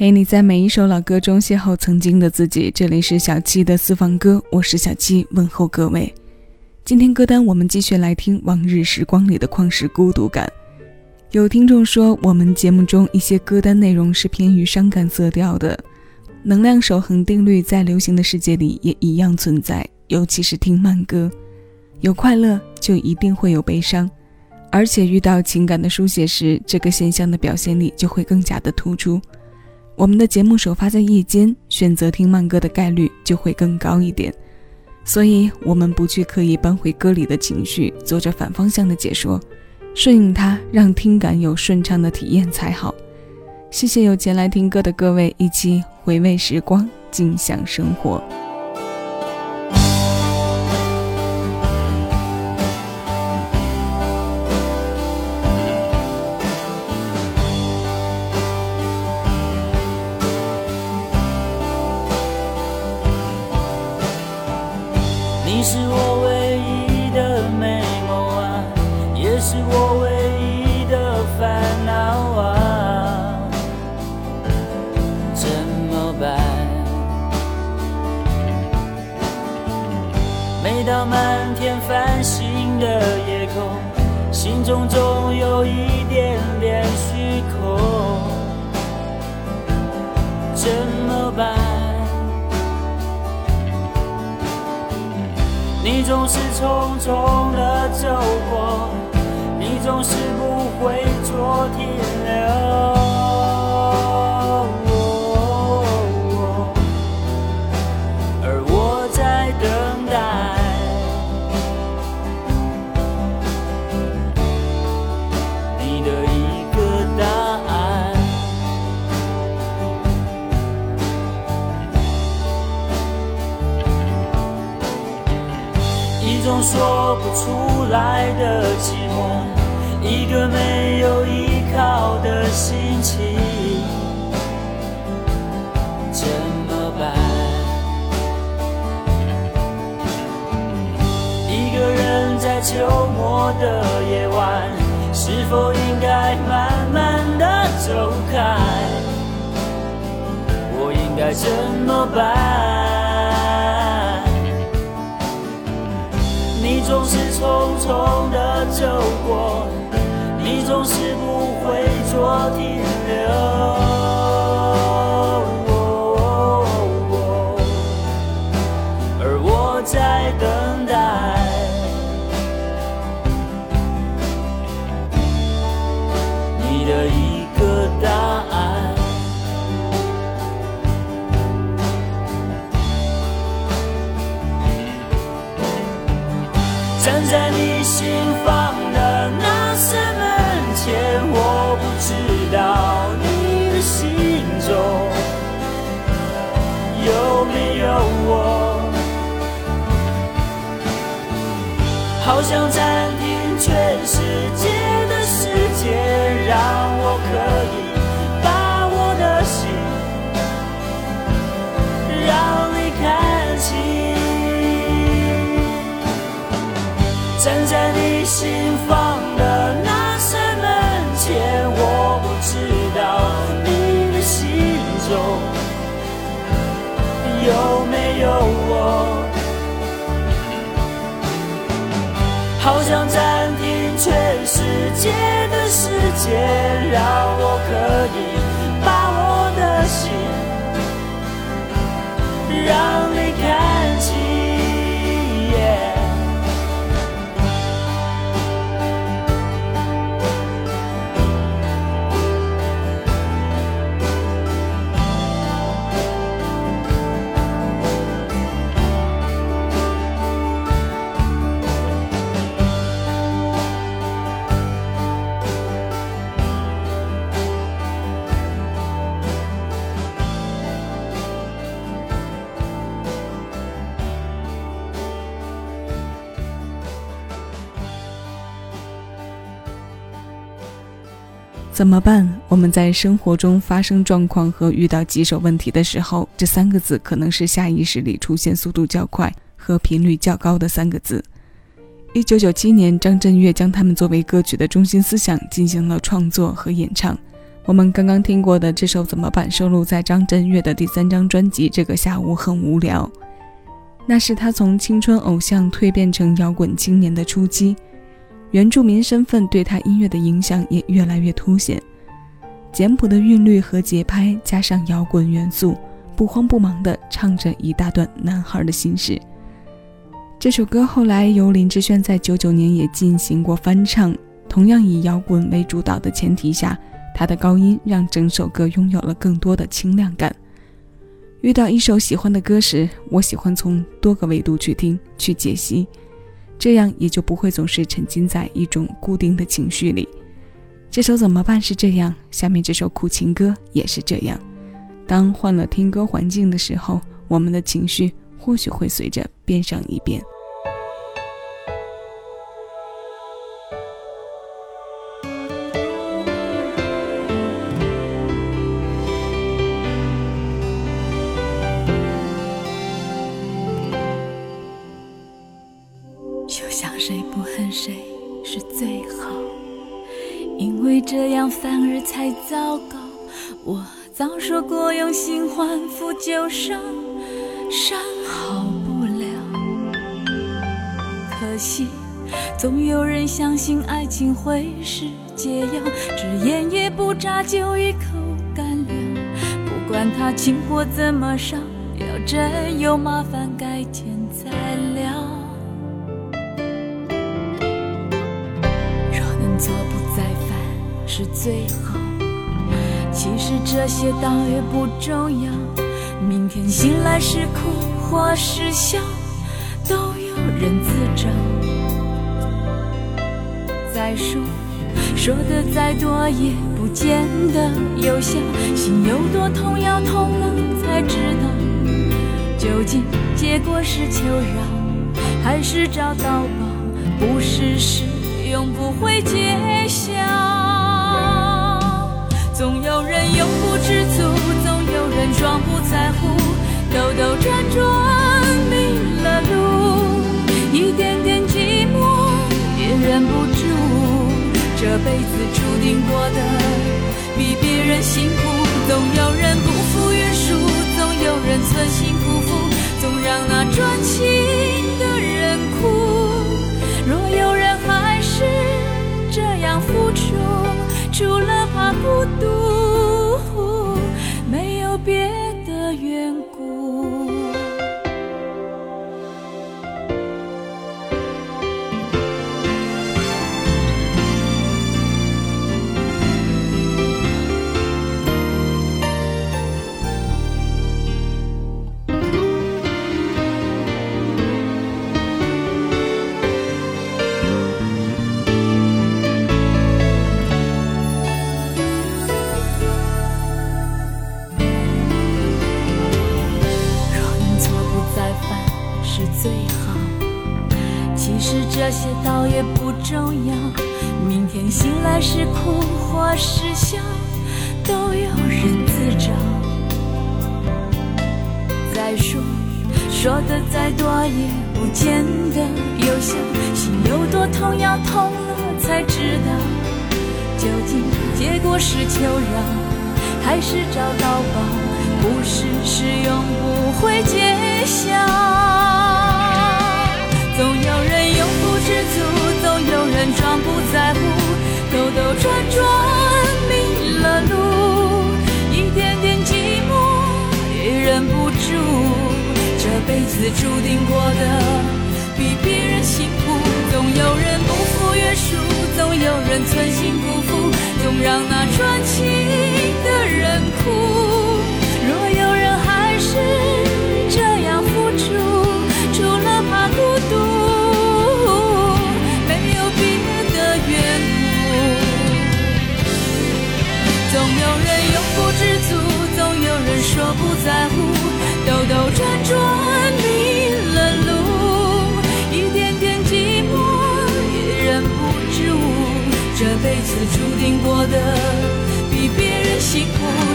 陪你在每一首老歌中邂逅曾经的自己。这里是小七的私房歌，我是小七，问候各位。今天歌单我们继续来听《往日时光里的旷世孤独感》。有听众说，我们节目中一些歌单内容是偏于伤感色调的。能量守恒定律在流行的世界里也一样存在，尤其是听慢歌，有快乐就一定会有悲伤，而且遇到情感的书写时，这个现象的表现力就会更加的突出。我们的节目首发在夜间，选择听慢歌的概率就会更高一点，所以我们不去刻意搬回歌里的情绪，做着反方向的解说，顺应它，让听感有顺畅的体验才好。谢谢有前来听歌的各位，一起回味时光，尽享生活。心中总有一点点虚空，怎么办？你总是匆匆的走过，你总是不会做停留，说不出来的寂寞，一个没有依靠的心情，怎么办？一个人在秋末的夜晚，是否应该慢慢的走开？我应该怎么办？总是匆匆的走过，你总是不会做停留。站在你心房的那扇门前，我不知道你的心中有没有我。好想暂停全世界的时间，让我可以把我的心让你看怎么办？我们在生活中发生状况和遇到棘手问题的时候，这三个字可能是下意识里出现速度较快和频率较高的三个字。一九九七年，张震岳将它们作为歌曲的中心思想进行了创作和演唱。我们刚刚听过的这首《怎么办》收录在张震岳的第三张专辑《这个下午很无聊》，那是他从青春偶像蜕变成摇滚青年的初期。原住民身份对他音乐的影响也越来越凸显。简朴的韵律和节拍，加上摇滚元素，不慌不忙地唱着一大段男孩的心事。这首歌后来由林志炫在九九年也进行过翻唱，同样以摇滚为主导的前提下，他的高音让整首歌拥有了更多的清亮感。遇到一首喜欢的歌时，我喜欢从多个维度去听、去解析。这样也就不会总是沉浸在一种固定的情绪里。这首怎么办是这样，下面这首苦情歌也是这样。当换了听歌环境的时候，我们的情绪或许会随着变上一变。情会是解药，只眼也不眨就一口干了。不管他情火怎么烧，要真有麻烦改天再聊。若能做不再犯。是最好。其实这些倒也不重要。明天醒来是哭或是笑，都有人自找。再说，说的再多也不见得有效。心有多痛，要痛了才知道。究竟结果是求饶，还是找到宝？不试试，永不会揭晓。总有人永不知足，辈子注定过的比别人辛苦，总有人不服约束，总有人存心辜负，总让那专情的人哭。若有人还是这样付出，除了怕孤独。是求饶，还是找到宝？不试试，永不会揭晓。总有人永不知足，总有人装不在乎，兜兜转转迷了路，一点点寂寞也忍不住。这辈子注定过得比别人辛苦，有人不服约束，总有人存心辜负，总让那专情的人哭。若有人还是这样付出，除了怕孤独，没有别的缘故。总有人永不知足，总有人说不在乎，兜兜转转。是注定过的比别人辛苦，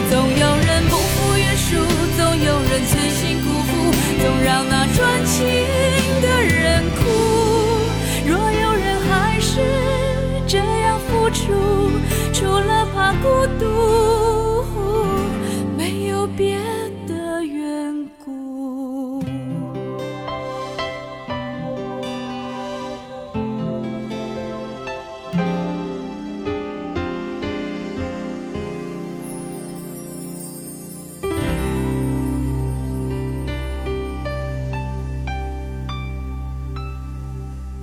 总有人不服约束，总有人存心辜负，总让那专情的人哭。若有人还是这样付出，除了怕孤独。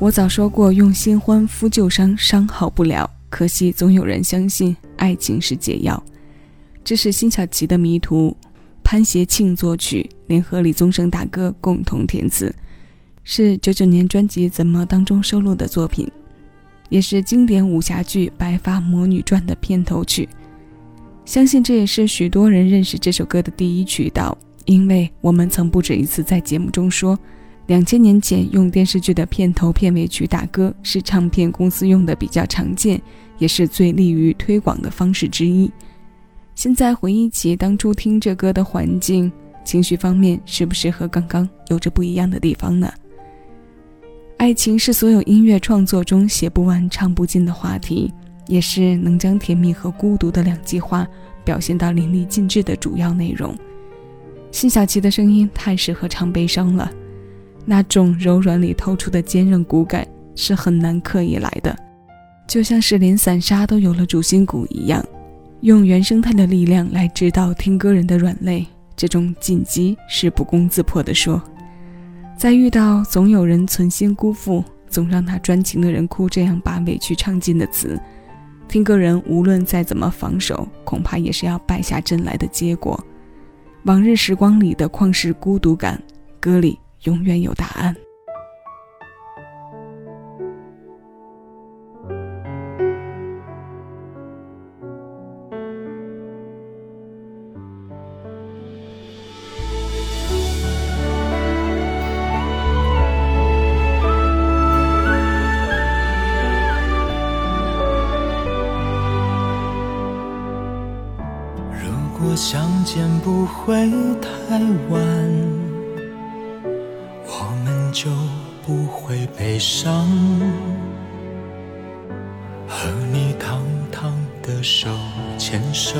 我早说过，用新欢敷旧伤，伤好不了。可惜总有人相信爱情是解药。这是辛晓琪的《迷途》，潘协庆作曲，联合李宗盛大哥共同填词，是九九年专辑《怎么》当中收录的作品，也是经典武侠剧《白发魔女传》的片头曲。相信这也是许多人认识这首歌的第一渠道，因为我们曾不止一次在节目中说。两千年前用电视剧的片头片尾曲打歌，是唱片公司用的比较常见，也是最利于推广的方式之一。现在回忆起当初听这歌的环境、情绪方面，是不是和刚刚有着不一样的地方呢？爱情是所有音乐创作中写不完、唱不尽的话题，也是能将甜蜜和孤独的两极化表现到淋漓尽致的主要内容。辛晓琪的声音太适合唱悲伤了。那种柔软里透出的坚韧骨感是很难刻意来的，就像是连散沙都有了主心骨一样，用原生态的力量来指导听歌人的软肋，这种紧急是不攻自破的说。在遇到总有人存心辜负，总让他专情的人哭这样把委屈唱尽的词，听歌人无论再怎么防守，恐怕也是要败下阵来的结果。往日时光里的旷世孤独感，歌里。永远有答案。会悲伤，和你堂堂的手牵手，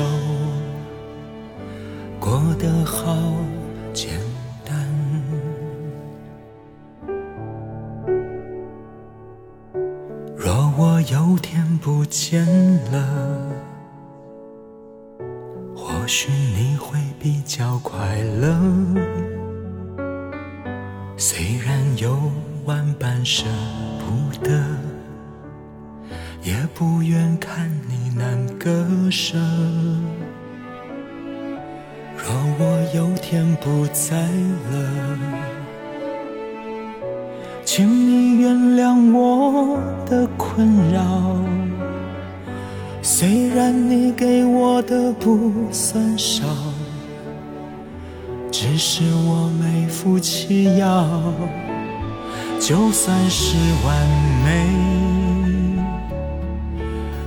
过得好简单。若我有天不见了，或许你会比较快乐。虽然有万般舍不得，也不愿看你难割舍。若我有天不在了，请你原谅我的困扰。虽然你给我的不算少。只是我没福气要，就算是完美，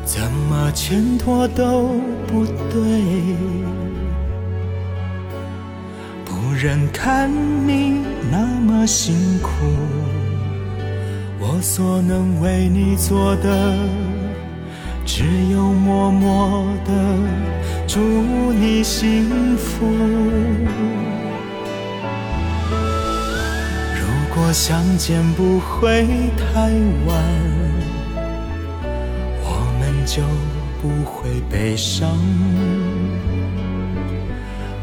怎么牵拖都不对。不忍看你那么辛苦，我所能为你做的，只有默默的祝你幸福。果相见不会太晚，我们就不会悲伤。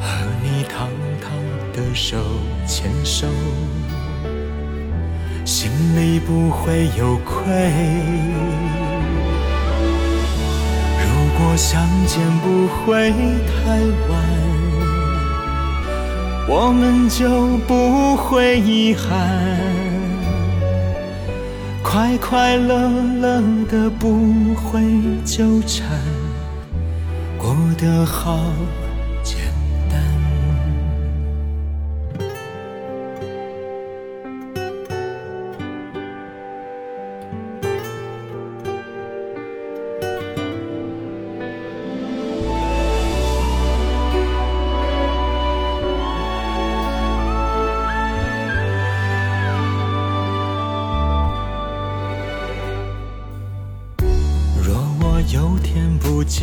和你堂堂的手牵手，心里不会有愧。如果相见不会太晚。我们就不会遗憾，快快乐乐的不会纠缠，过得好。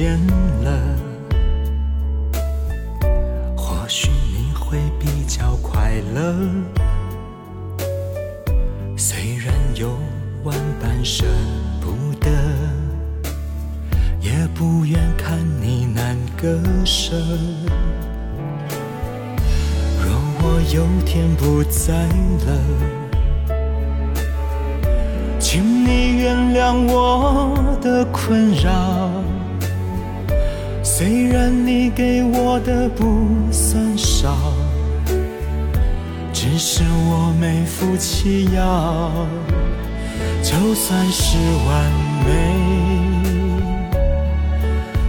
见了，或许你会比较快乐。虽然有万般舍不得，也不愿看你难割舍。若我有天不在了。请你原谅我的困扰。虽然你给我的不算少，只是我没福气要。就算是完美，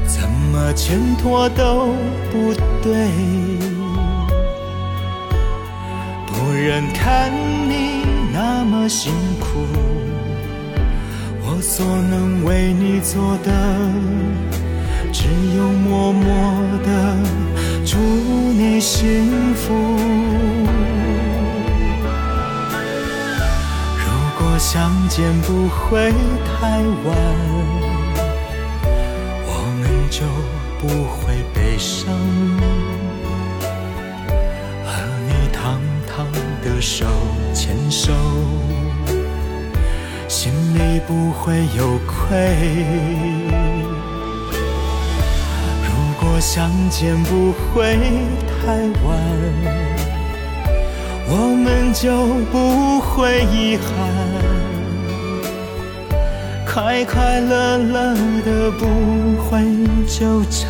怎么牵拖都不对。不忍看你那么辛苦，我所能为你做的，只有默默的祝你幸福。如果相见不会太晚，我们就不会悲伤。的手牵手，心里不会有愧。相见不会太晚，我们就不会遗憾。快快乐乐的不会纠缠，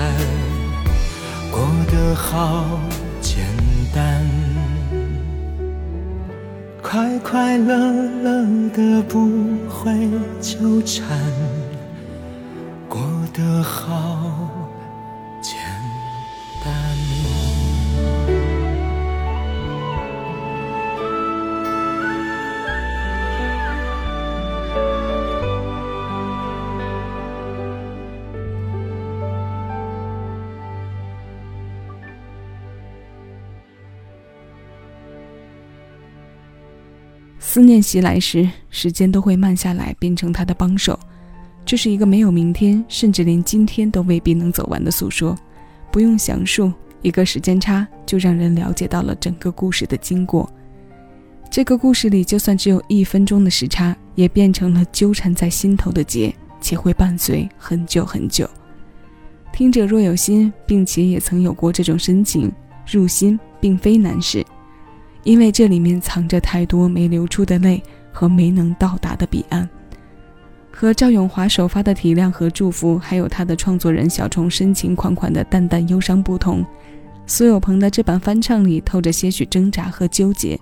过得好简单。快快乐乐的不会纠缠，过得好。思念袭来时，时间都会慢下来，变成他的帮手。这是一个没有明天，甚至连今天都未必能走完的诉说。不用详述，一个时间差就让人了解到了整个故事的经过。这个故事里，就算只有一分钟的时差，也变成了纠缠在心头的结，且会伴随很久很久。听者若有心，并且也曾有过这种深情入心，并非难事。因为这里面藏着太多没流出的泪和没能到达的彼岸。和赵永华首发的体谅和祝福，还有他的创作人小虫深情款款的淡淡忧伤不同，苏有朋的这版翻唱里透着些许挣扎和纠结。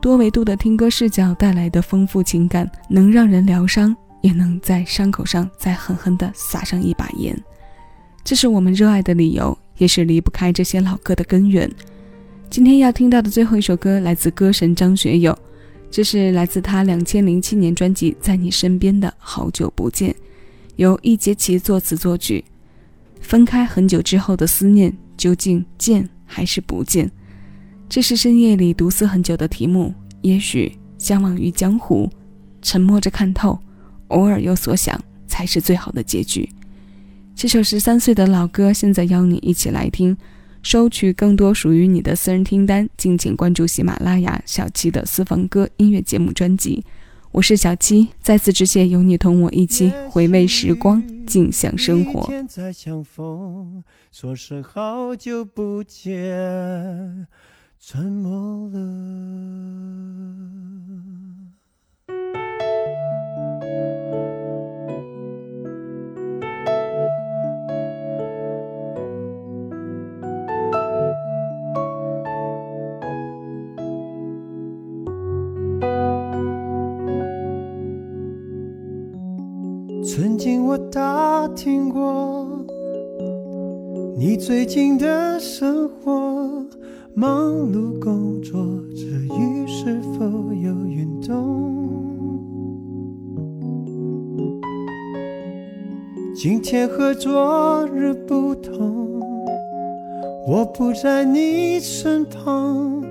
多维度的听歌视角带来的丰富情感，能让人疗伤，也能在伤口上再狠狠地撒上一把盐。这是我们热爱的理由，也是离不开这些老歌的根源。今天要听到的最后一首歌来自歌神张学友，这是来自他两千零七年专辑《在你身边的好久不见》，由易杰奇作词作曲。分开很久之后的思念，究竟见还是不见？这是深夜里独思很久的题目。也许相忘于江湖，沉默着看透，偶尔有所想，才是最好的结局。这首十三岁的老歌，现在邀你一起来听。收取更多属于你的私人听单，敬请关注喜马拉雅小七的私房歌音乐节目专辑。我是小七，再次致谢有你同我一起回味时光，尽享生活。沉默了。经我打听过你最近的生活，忙碌工作之余是否有运动？今天和昨日不同，我不在你身旁，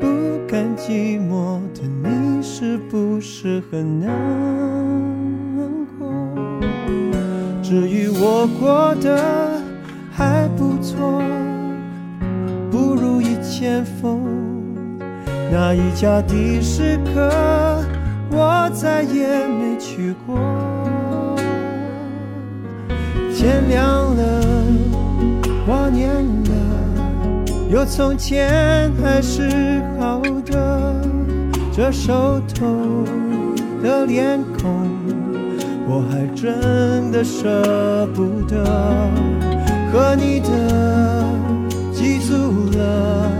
不甘寂寞的你是不是很难？至于我过得还不错，不如意千封。那一家的士客，我再也没去过。天亮了，挂念了，有从前还是好的。这熟透的脸孔，我还真的舍不得和你的记住了。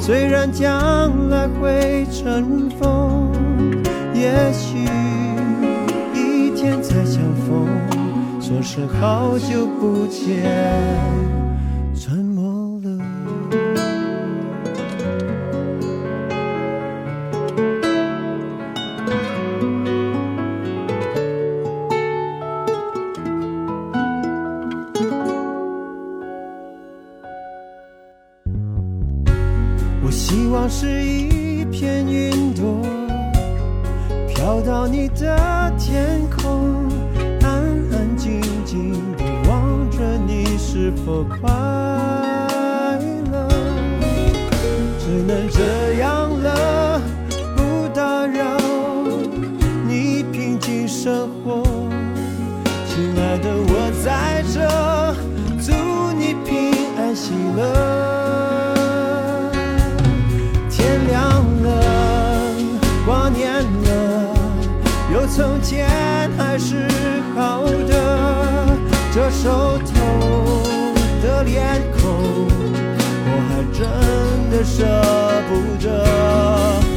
虽然将来会尘封，也许一天再相逢，说声好久不见。找到你的天空，安安静静地望着你是否快乐。只能这样了，不打扰你平静生活。亲爱的，我在这，祝你平安喜乐。前还是好的，这熟透的脸孔，我还真的舍不得。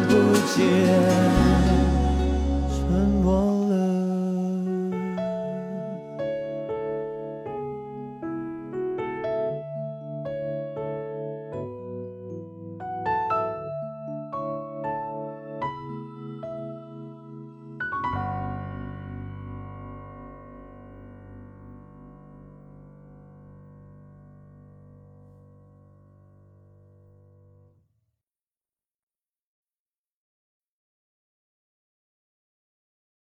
不见。